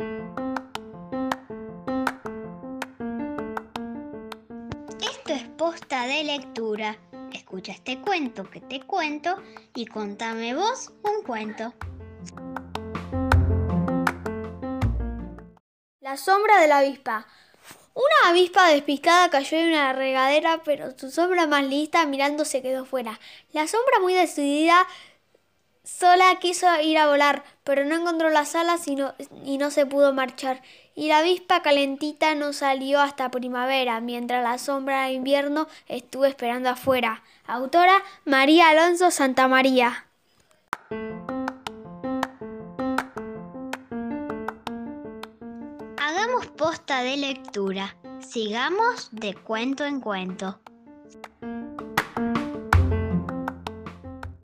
Esto es posta de lectura. Escucha este cuento que te cuento y contame vos un cuento. La sombra de la avispa. Una avispa despistada cayó en una regadera, pero su sombra más lista mirando se quedó fuera. La sombra muy decidida sola quiso ir a volar, pero no encontró las alas y no, y no se pudo marchar. Y la avispa calentita no salió hasta primavera, mientras la sombra de invierno estuvo esperando afuera. Autora María Alonso Santamaría. Hagamos posta de lectura. Sigamos de cuento en cuento.